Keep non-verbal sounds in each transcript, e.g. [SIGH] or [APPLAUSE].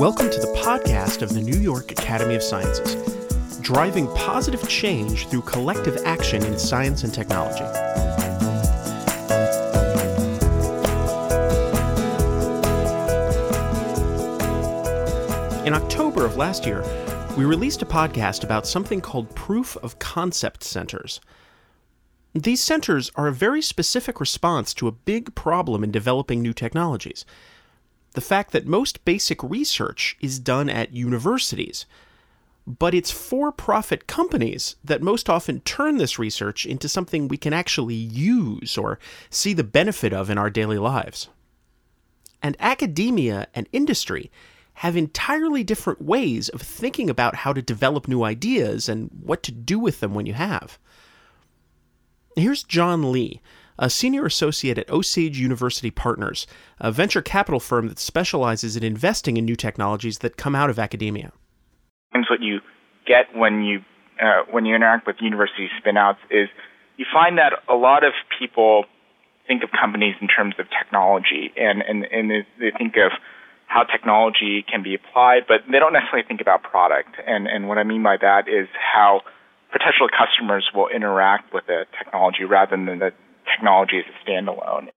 Welcome to the podcast of the New York Academy of Sciences, driving positive change through collective action in science and technology. In October of last year, we released a podcast about something called proof of concept centers. These centers are a very specific response to a big problem in developing new technologies the fact that most basic research is done at universities. But it's for profit companies that most often turn this research into something we can actually use or see the benefit of in our daily lives. And academia and industry have entirely different ways of thinking about how to develop new ideas and what to do with them when you have. Here's John Lee, a senior associate at Osage University Partners, a venture capital firm that specializes in investing in new technologies that come out of academia. Sometimes What you get when you uh, when you interact with university spinouts is you find that a lot of people think of companies in terms of technology and and and they think of how technology can be applied, but they don't necessarily think about product. And and what I mean by that is how potential customers will interact with the technology rather than the technology as a standalone.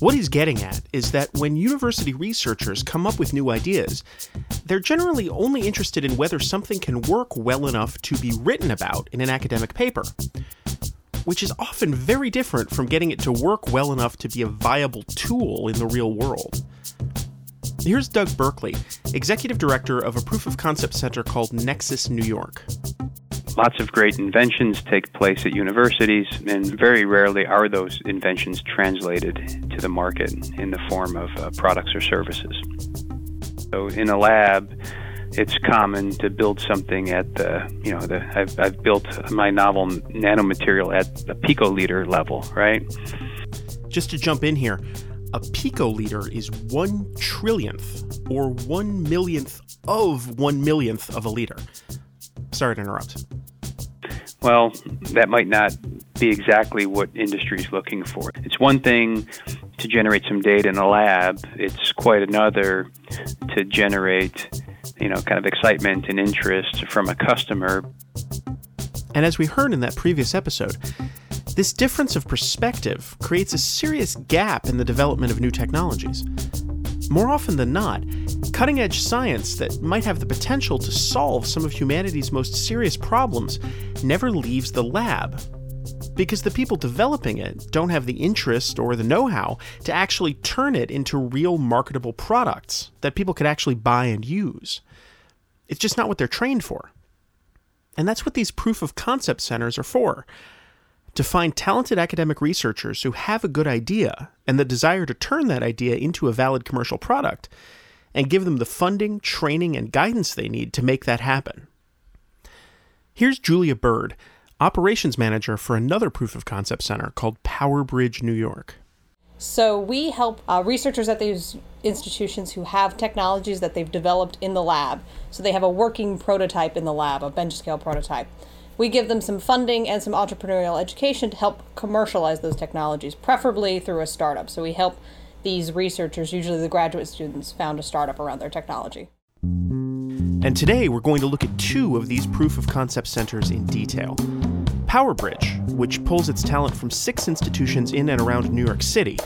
What he's getting at is that when university researchers come up with new ideas, they're generally only interested in whether something can work well enough to be written about in an academic paper, which is often very different from getting it to work well enough to be a viable tool in the real world. Here's Doug Berkeley, executive director of a proof of concept center called Nexus New York. Lots of great inventions take place at universities, and very rarely are those inventions translated to the market in the form of uh, products or services. So, in a lab, it's common to build something at the, you know, the, I've, I've built my novel nanomaterial at the picoliter level, right? Just to jump in here, a picoliter is one trillionth or one millionth of one millionth of a liter. Sorry to interrupt. Well, that might not be exactly what industry is looking for. It's one thing to generate some data in a lab, it's quite another to generate, you know, kind of excitement and interest from a customer. And as we heard in that previous episode, this difference of perspective creates a serious gap in the development of new technologies. More often than not, cutting edge science that might have the potential to solve some of humanity's most serious problems never leaves the lab. Because the people developing it don't have the interest or the know how to actually turn it into real marketable products that people could actually buy and use. It's just not what they're trained for. And that's what these proof of concept centers are for to find talented academic researchers who have a good idea and the desire to turn that idea into a valid commercial product, and give them the funding, training, and guidance they need to make that happen. Here's Julia Bird, operations manager for another proof of concept center called PowerBridge New York. So we help uh, researchers at these institutions who have technologies that they've developed in the lab. So they have a working prototype in the lab, a bench scale prototype we give them some funding and some entrepreneurial education to help commercialize those technologies, preferably through a startup. So we help these researchers, usually the graduate students, found a startup around their technology. And today we're going to look at two of these proof of concept centers in detail. PowerBridge, which pulls its talent from six institutions in and around New York City,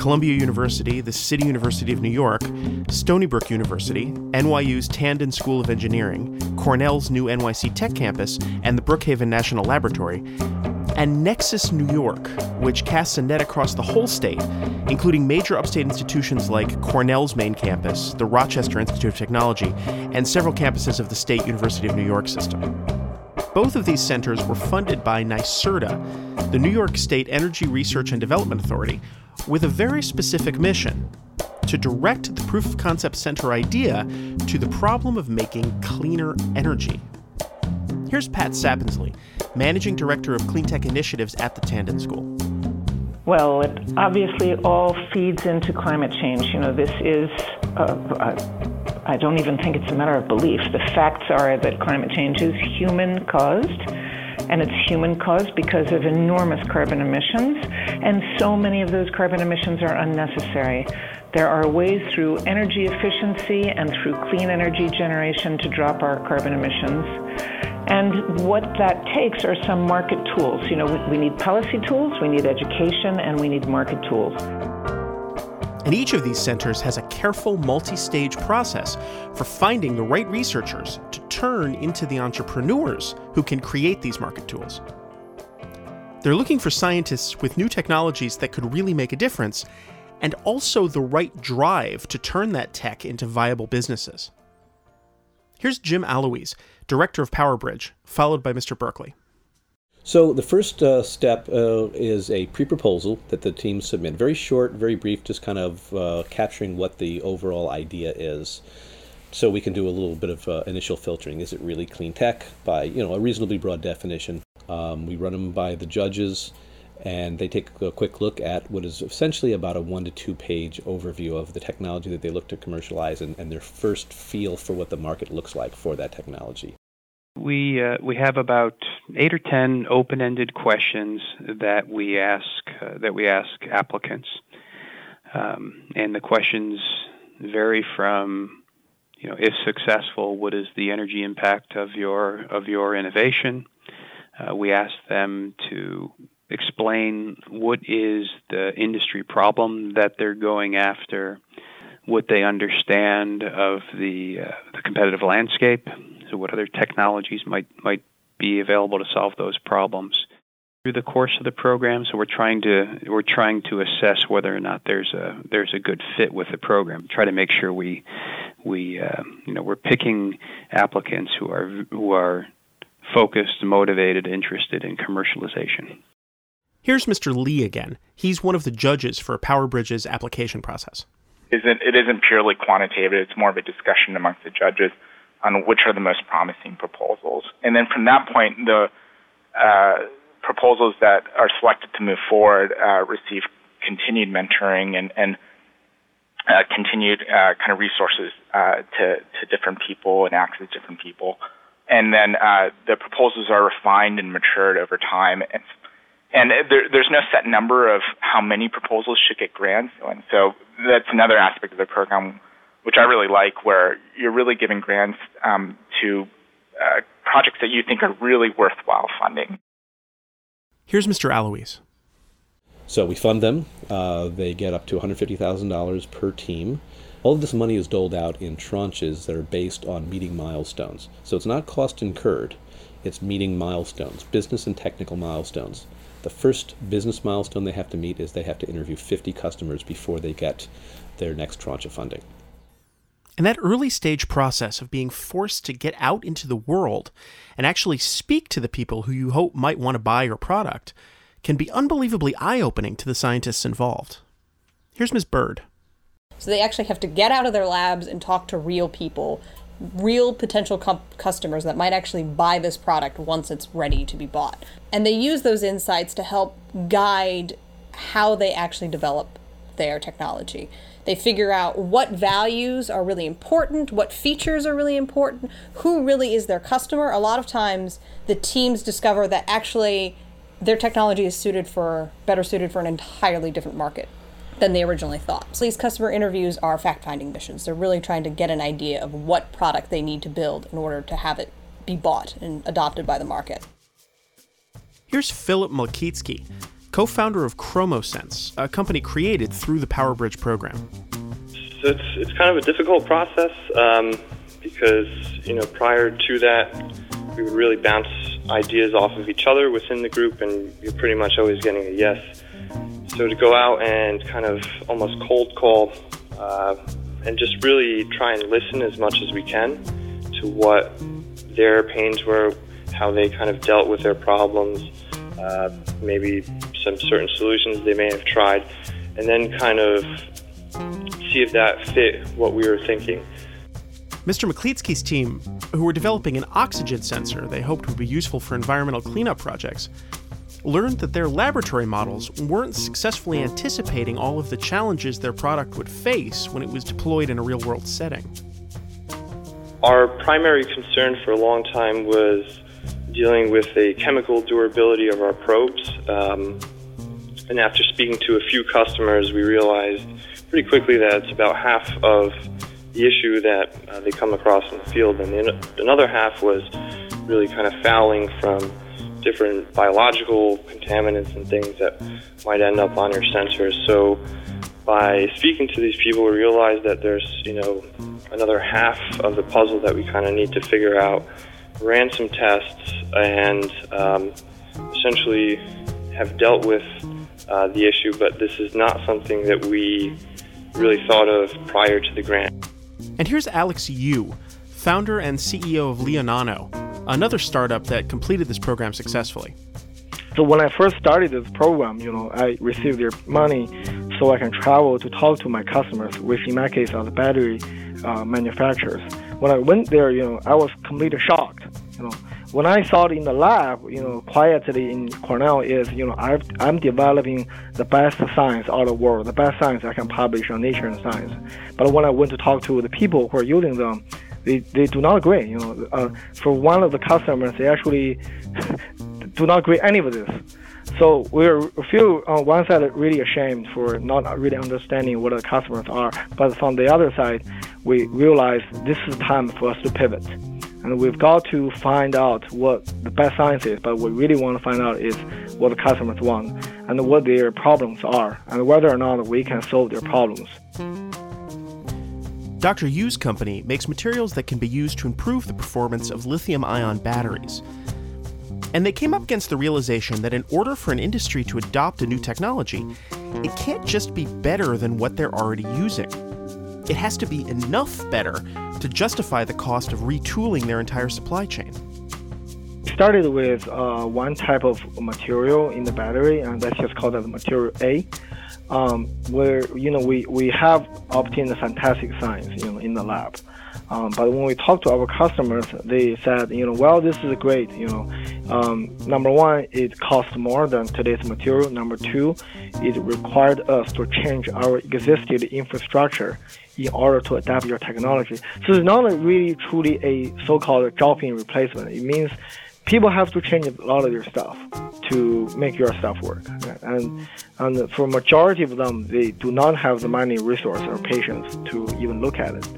Columbia University, the City University of New York, Stony Brook University, NYU's Tandon School of Engineering, Cornell's new NYC Tech Campus, and the Brookhaven National Laboratory, and Nexus New York, which casts a net across the whole state, including major upstate institutions like Cornell's main campus, the Rochester Institute of Technology, and several campuses of the State University of New York system. Both of these centers were funded by NYSERDA, the New York State Energy Research and Development Authority, with a very specific mission to direct the proof of concept center idea to the problem of making cleaner energy. Here's Pat Sapinsley, Managing Director of Clean Tech Initiatives at the Tandon School. Well, it obviously all feeds into climate change. You know, this is, uh, uh, I don't even think it's a matter of belief. The facts are that climate change is human caused and it's human caused because of enormous carbon emissions, and so many of those carbon emissions are unnecessary. There are ways through energy efficiency and through clean energy generation to drop our carbon emissions. And what that takes are some market tools. You know, we, we need policy tools, we need education, and we need market tools. And each of these centers has a careful multi stage process for finding the right researchers to turn into the entrepreneurs who can create these market tools. They're looking for scientists with new technologies that could really make a difference and also the right drive to turn that tech into viable businesses. Here's Jim Aloise, director of PowerBridge, followed by Mr. Berkeley. So the first uh, step uh, is a pre-proposal that the teams submit. Very short, very brief, just kind of uh, capturing what the overall idea is. So we can do a little bit of uh, initial filtering. Is it really clean tech? By you know a reasonably broad definition. Um, we run them by the judges and they take a quick look at what is essentially about a one to two page overview of the technology that they look to commercialize and, and their first feel for what the market looks like for that technology. We uh, we have about eight or ten open-ended questions that we ask uh, that we ask applicants, um, and the questions vary from, you know, if successful, what is the energy impact of your of your innovation? Uh, we ask them to explain what is the industry problem that they're going after, what they understand of the, uh, the competitive landscape, so what other technologies might might be available to solve those problems. Through the course of the program, so we're trying to we're trying to assess whether or not there's a there's a good fit with the program. Try to make sure we we uh, you know we're picking applicants who are who are focused, motivated, interested in commercialization. Here's Mr. Lee again. He's one of the judges for PowerBridge's application process. Isn't it isn't purely quantitative? It's more of a discussion amongst the judges on which are the most promising proposals, and then from that point, the uh, proposals that are selected to move forward uh, receive continued mentoring and, and uh, continued uh, kind of resources uh, to to different people and access to different people, and then uh, the proposals are refined and matured over time. And and there, there's no set number of how many proposals should get grants. And so that's another aspect of the program, which I really like, where you're really giving grants um, to uh, projects that you think are really worthwhile funding. Here's Mr. Aloise. So we fund them. Uh, they get up to $150,000 per team. All of this money is doled out in tranches that are based on meeting milestones. So it's not cost incurred, it's meeting milestones, business and technical milestones. The first business milestone they have to meet is they have to interview 50 customers before they get their next tranche of funding. And that early stage process of being forced to get out into the world and actually speak to the people who you hope might want to buy your product can be unbelievably eye opening to the scientists involved. Here's Ms. Bird. So they actually have to get out of their labs and talk to real people real potential customers that might actually buy this product once it's ready to be bought. And they use those insights to help guide how they actually develop their technology. They figure out what values are really important, what features are really important, who really is their customer. A lot of times the teams discover that actually their technology is suited for better suited for an entirely different market than they originally thought. So these customer interviews are fact finding missions. They're really trying to get an idea of what product they need to build in order to have it be bought and adopted by the market. Here's Philip Malkitsky, co founder of ChromoSense, a company created through the PowerBridge program. So it's, it's kind of a difficult process um, because, you know, prior to that, we would really bounce ideas off of each other within the group, and you're pretty much always getting a yes. So to go out and kind of almost cold call uh, and just really try and listen as much as we can to what their pains were, how they kind of dealt with their problems, uh, maybe some certain solutions they may have tried, and then kind of see if that fit what we were thinking. Mr. Maklitsky's team, who were developing an oxygen sensor they hoped would be useful for environmental cleanup projects, learned that their laboratory models weren't successfully anticipating all of the challenges their product would face when it was deployed in a real world setting. Our primary concern for a long time was dealing with the chemical durability of our probes. Um, and after speaking to a few customers, we realized pretty quickly that it's about half of the issue that uh, they come across in the field, and the, another half was really kind of fouling from different biological contaminants and things that might end up on your sensors. So by speaking to these people, we realized that there's, you know, another half of the puzzle that we kind of need to figure out. Ran some tests and um, essentially have dealt with uh, the issue, but this is not something that we really thought of prior to the grant. And here's Alex Yu, founder and CEO of Leonano, another startup that completed this program successfully. So when I first started this program, you know, I received their money so I can travel to talk to my customers, which in my case are the battery uh, manufacturers. When I went there, you know, I was completely shocked. You know, when I saw it in the lab, you know, quietly in Cornell is, you know, i am developing the best science out of the world, the best science I can publish on Nature and Science. But when I went to talk to the people who are using them, they, they do not agree. You know, uh, for one of the customers, they actually [LAUGHS] do not agree any of this. So we're feel on one side really ashamed for not really understanding what the customers are, but from the other side, we realize this is time for us to pivot. And we've got to find out what the best science is, but we really want to find out is what the customers want and what their problems are, and whether or not we can solve their problems. Dr. Yu's company makes materials that can be used to improve the performance of lithium ion batteries. And they came up against the realization that in order for an industry to adopt a new technology, it can't just be better than what they're already using. It has to be enough better to justify the cost of retooling their entire supply chain. Started with uh, one type of material in the battery, and that's just called as material A um, where you know we, we have obtained fantastic science you know in the lab. Um, but when we talk to our customers, they said, you know, well, this is great. You know, um, number one, it costs more than today's material. Number two, it required us to change our existing infrastructure in order to adapt your technology. So it's not really truly a so-called drop-in replacement. It means people have to change a lot of their stuff to make your stuff work. And and for majority of them, they do not have the money, resource, or patience to even look at it.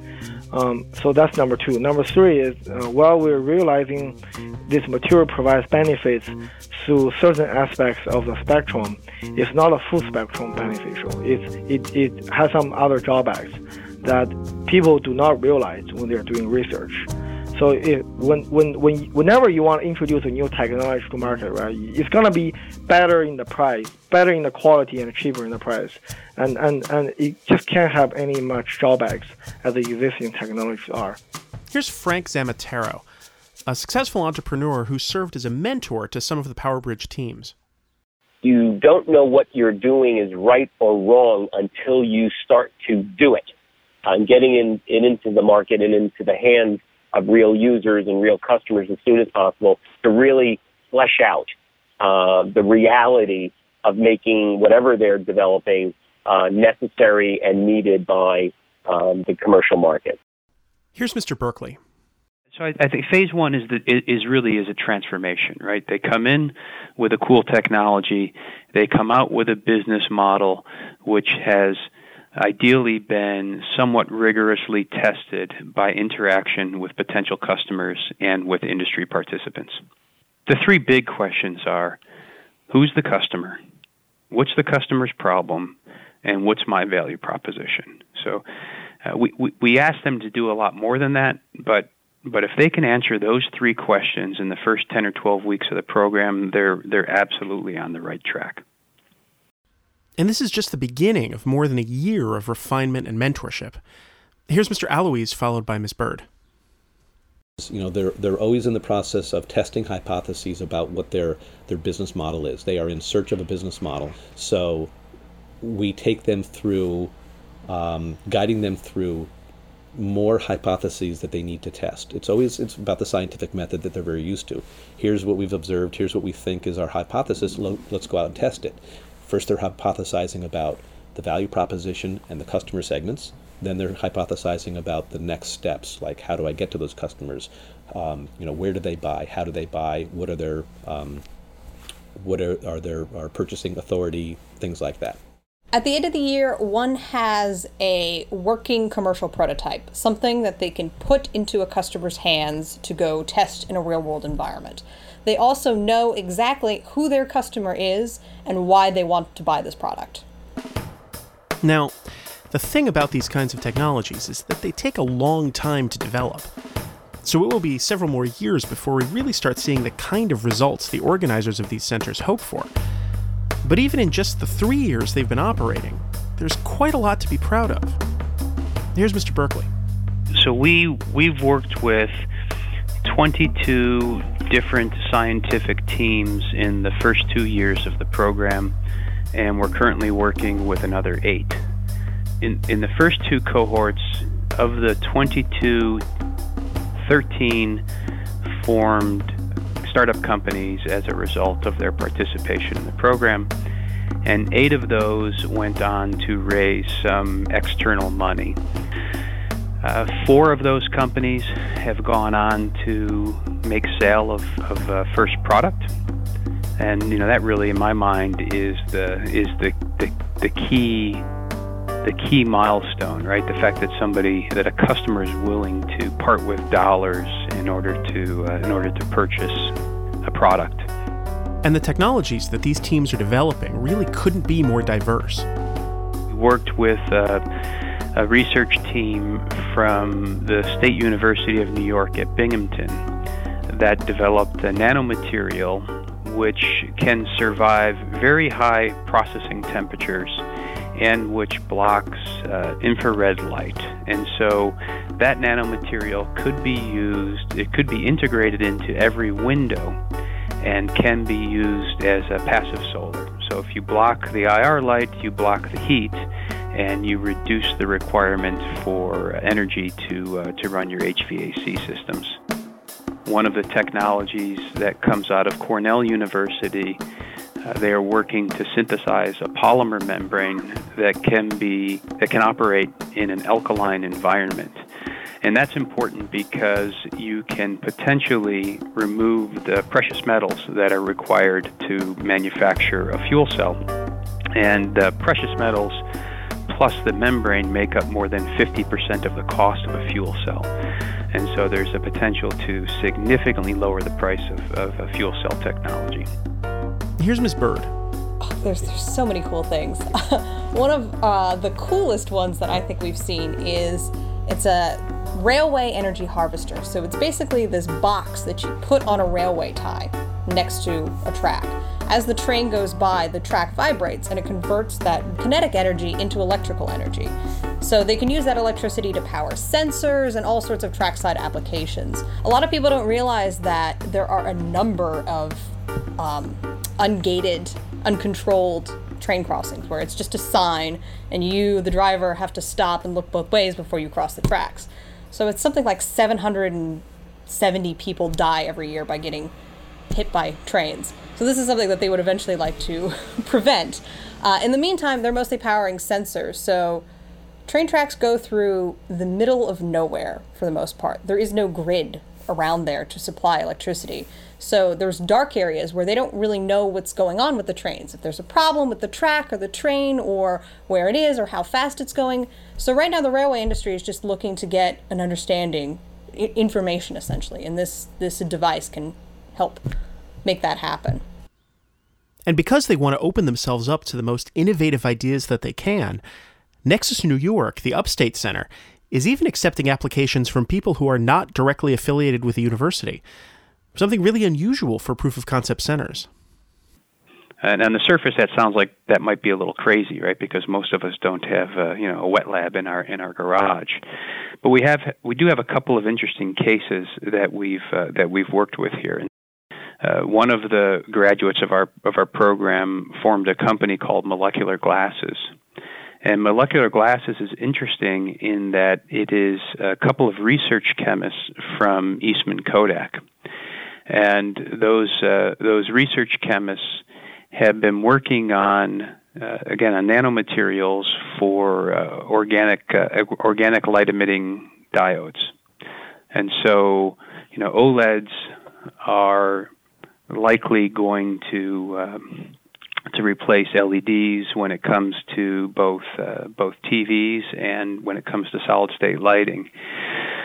Um, so that's number two. Number three is uh, while we're realizing this material provides benefits through certain aspects of the spectrum, it's not a full spectrum beneficial. It's, it, it has some other drawbacks that people do not realize when they're doing research. So it, when, when, when, whenever you want to introduce a new technology to market, right, it's going to be better in the price, better in the quality, and cheaper in the price. And, and, and it just can't have any much drawbacks as the existing technologies are. Here's Frank Zammataro, a successful entrepreneur who served as a mentor to some of the PowerBridge teams. You don't know what you're doing is right or wrong until you start to do it. And getting in, in into the market and into the hands of real users and real customers as soon as possible to really flesh out uh, the reality of making whatever they're developing uh, necessary and needed by um, the commercial market. Here's Mr. Berkeley. So I, I, think phase one is the, is really is a transformation, right? They come in with a cool technology, they come out with a business model which has ideally been somewhat rigorously tested by interaction with potential customers and with industry participants. The three big questions are who's the customer? What's the customer's problem? And what's my value proposition? So uh, we, we, we ask them to do a lot more than that, but but if they can answer those three questions in the first 10 or 12 weeks of the program, they're they're absolutely on the right track. And this is just the beginning of more than a year of refinement and mentorship. Here's Mr. Aloise, followed by Ms. Bird. You know, they're they're always in the process of testing hypotheses about what their their business model is. They are in search of a business model. So we take them through, um, guiding them through more hypotheses that they need to test. It's always it's about the scientific method that they're very used to. Here's what we've observed. Here's what we think is our hypothesis. Let's go out and test it. First, they're hypothesizing about the value proposition and the customer segments. then they're hypothesizing about the next steps, like how do I get to those customers? Um, you know, where do they buy? How do they buy? What are their um, what are, are their are purchasing authority? Things like that. At the end of the year, one has a working commercial prototype, something that they can put into a customer's hands to go test in a real world environment. They also know exactly who their customer is and why they want to buy this product. Now, the thing about these kinds of technologies is that they take a long time to develop. So it will be several more years before we really start seeing the kind of results the organizers of these centers hope for. But even in just the three years they've been operating, there's quite a lot to be proud of. Here's Mr. Berkeley. So we we've worked with 22 different scientific teams in the first two years of the program, and we're currently working with another eight. In, in the first two cohorts, of the 22, 13 formed startup companies as a result of their participation in the program. And eight of those went on to raise some external money. Uh, four of those companies have gone on to make sale of, of uh, first product, and you know that really, in my mind, is the is the, the the key the key milestone, right? The fact that somebody that a customer is willing to part with dollars in order to uh, in order to purchase a product. And the technologies that these teams are developing really couldn't be more diverse. We worked with uh, a research team from the State University of New York at Binghamton that developed a nanomaterial which can survive very high processing temperatures and which blocks uh, infrared light. And so that nanomaterial could be used, it could be integrated into every window and can be used as a passive solar. So if you block the IR light, you block the heat and you reduce the requirement for energy to, uh, to run your HVAC systems. One of the technologies that comes out of Cornell University uh, they are working to synthesize a polymer membrane that can be that can operate in an alkaline environment. And that's important because you can potentially remove the precious metals that are required to manufacture a fuel cell. And the precious metals plus the membrane make up more than 50% of the cost of a fuel cell. And so there's a potential to significantly lower the price of, of a fuel cell technology. Here's Ms. Bird. Oh, there's, there's so many cool things. [LAUGHS] One of uh, the coolest ones that I think we've seen is it's a railway energy harvester. So it's basically this box that you put on a railway tie next to a track. As the train goes by, the track vibrates and it converts that kinetic energy into electrical energy. So they can use that electricity to power sensors and all sorts of trackside applications. A lot of people don't realize that there are a number of um, ungated, uncontrolled train crossings where it's just a sign and you, the driver, have to stop and look both ways before you cross the tracks. So it's something like 770 people die every year by getting hit by trains. So this is something that they would eventually like to [LAUGHS] prevent. Uh, in the meantime, they're mostly powering sensors. So train tracks go through the middle of nowhere for the most part. There is no grid around there to supply electricity. So there's dark areas where they don't really know what's going on with the trains. If there's a problem with the track or the train or where it is or how fast it's going. So right now the railway industry is just looking to get an understanding information essentially and this this device can help make that happen. And because they want to open themselves up to the most innovative ideas that they can, Nexus New York, the Upstate Center, is even accepting applications from people who are not directly affiliated with the university. Something really unusual for proof of concept centers. And on the surface, that sounds like that might be a little crazy, right? Because most of us don't have, uh, you know, a wet lab in our in our garage. But we have, we do have a couple of interesting cases that we've uh, that we've worked with here. Uh, one of the graduates of our of our program formed a company called Molecular Glasses, and molecular glasses is interesting in that it is a couple of research chemists from Eastman Kodak. And those uh, those research chemists have been working on uh, again on nanomaterials for uh, organic uh, organic light emitting diodes, and so you know OLEDs are likely going to um, to replace LEDs when it comes to both uh, both TVs and when it comes to solid state lighting.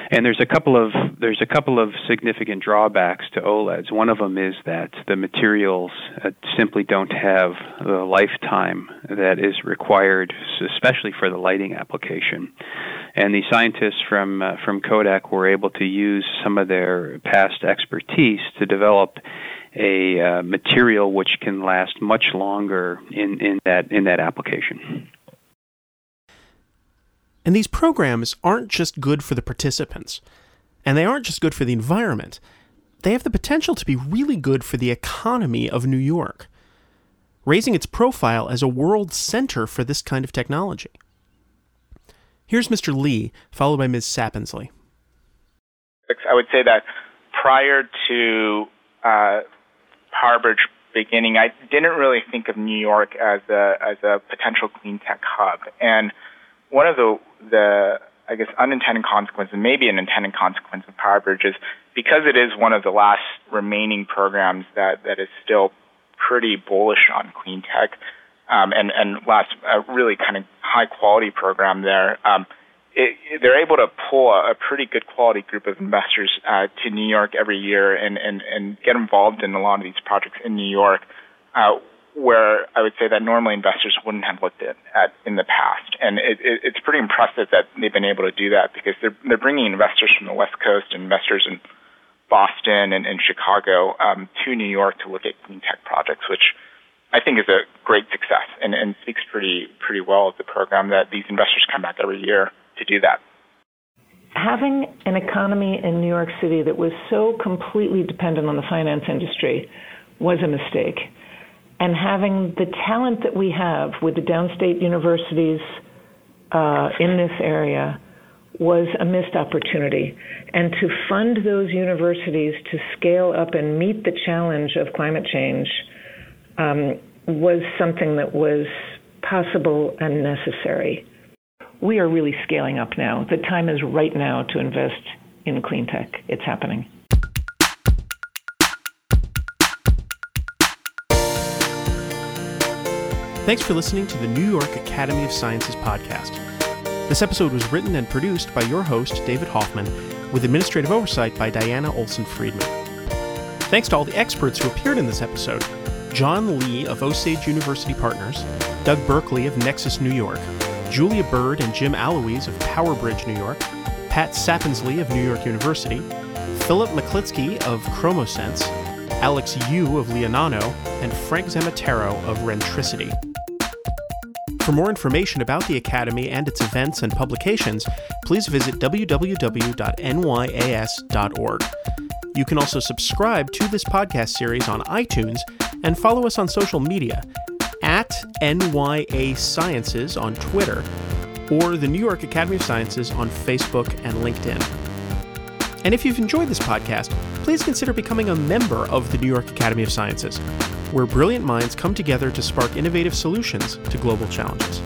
And there's a couple of there's a couple of significant drawbacks to OLEDs. One of them is that the materials uh, simply don't have the lifetime that is required, especially for the lighting application. And the scientists from uh, from Kodak were able to use some of their past expertise to develop a uh, material which can last much longer in, in that in that application. And these programs aren't just good for the participants, and they aren't just good for the environment. They have the potential to be really good for the economy of New York, raising its profile as a world center for this kind of technology. Here's Mr. Lee, followed by Ms. Sapinsley. I would say that prior to uh, PowerBridge beginning, I didn't really think of New York as a as a potential clean tech hub. And one of the the I guess unintended consequence, and maybe an intended consequence of PowerBridge is because it is one of the last remaining programs that that is still pretty bullish on clean tech, um, and and last a really kind of high quality program there. Um, it, they're able to pull a, a pretty good quality group of investors uh, to New York every year and, and, and get involved in a lot of these projects in New York, uh, where I would say that normally investors wouldn't have looked at, at in the past. And it, it, it's pretty impressive that they've been able to do that because they're, they're bringing investors from the West Coast and investors in Boston and, and Chicago um, to New York to look at clean tech projects, which I think is a great success and, and speaks pretty pretty well of the program that these investors come back every year to do that. Having an economy in New York City that was so completely dependent on the finance industry was a mistake. And having the talent that we have with the downstate universities uh, in this area was a missed opportunity. And to fund those universities to scale up and meet the challenge of climate change um, was something that was possible and necessary we are really scaling up now. The time is right now to invest in clean tech. It's happening. Thanks for listening to the New York Academy of Sciences podcast. This episode was written and produced by your host, David Hoffman, with administrative oversight by Diana Olson Friedman. Thanks to all the experts who appeared in this episode John Lee of Osage University Partners, Doug Berkeley of Nexus New York, Julia Bird and Jim Aloise of PowerBridge, New York, Pat Sapinsley of New York University, Philip McClitsky of Chromosense, Alex Yu of Leonano, and Frank Zammataro of Rentricity. For more information about the Academy and its events and publications, please visit www.nyas.org. You can also subscribe to this podcast series on iTunes and follow us on social media at NYA Sciences on Twitter or the New York Academy of Sciences on Facebook and LinkedIn. And if you've enjoyed this podcast, please consider becoming a member of the New York Academy of Sciences, where brilliant minds come together to spark innovative solutions to global challenges.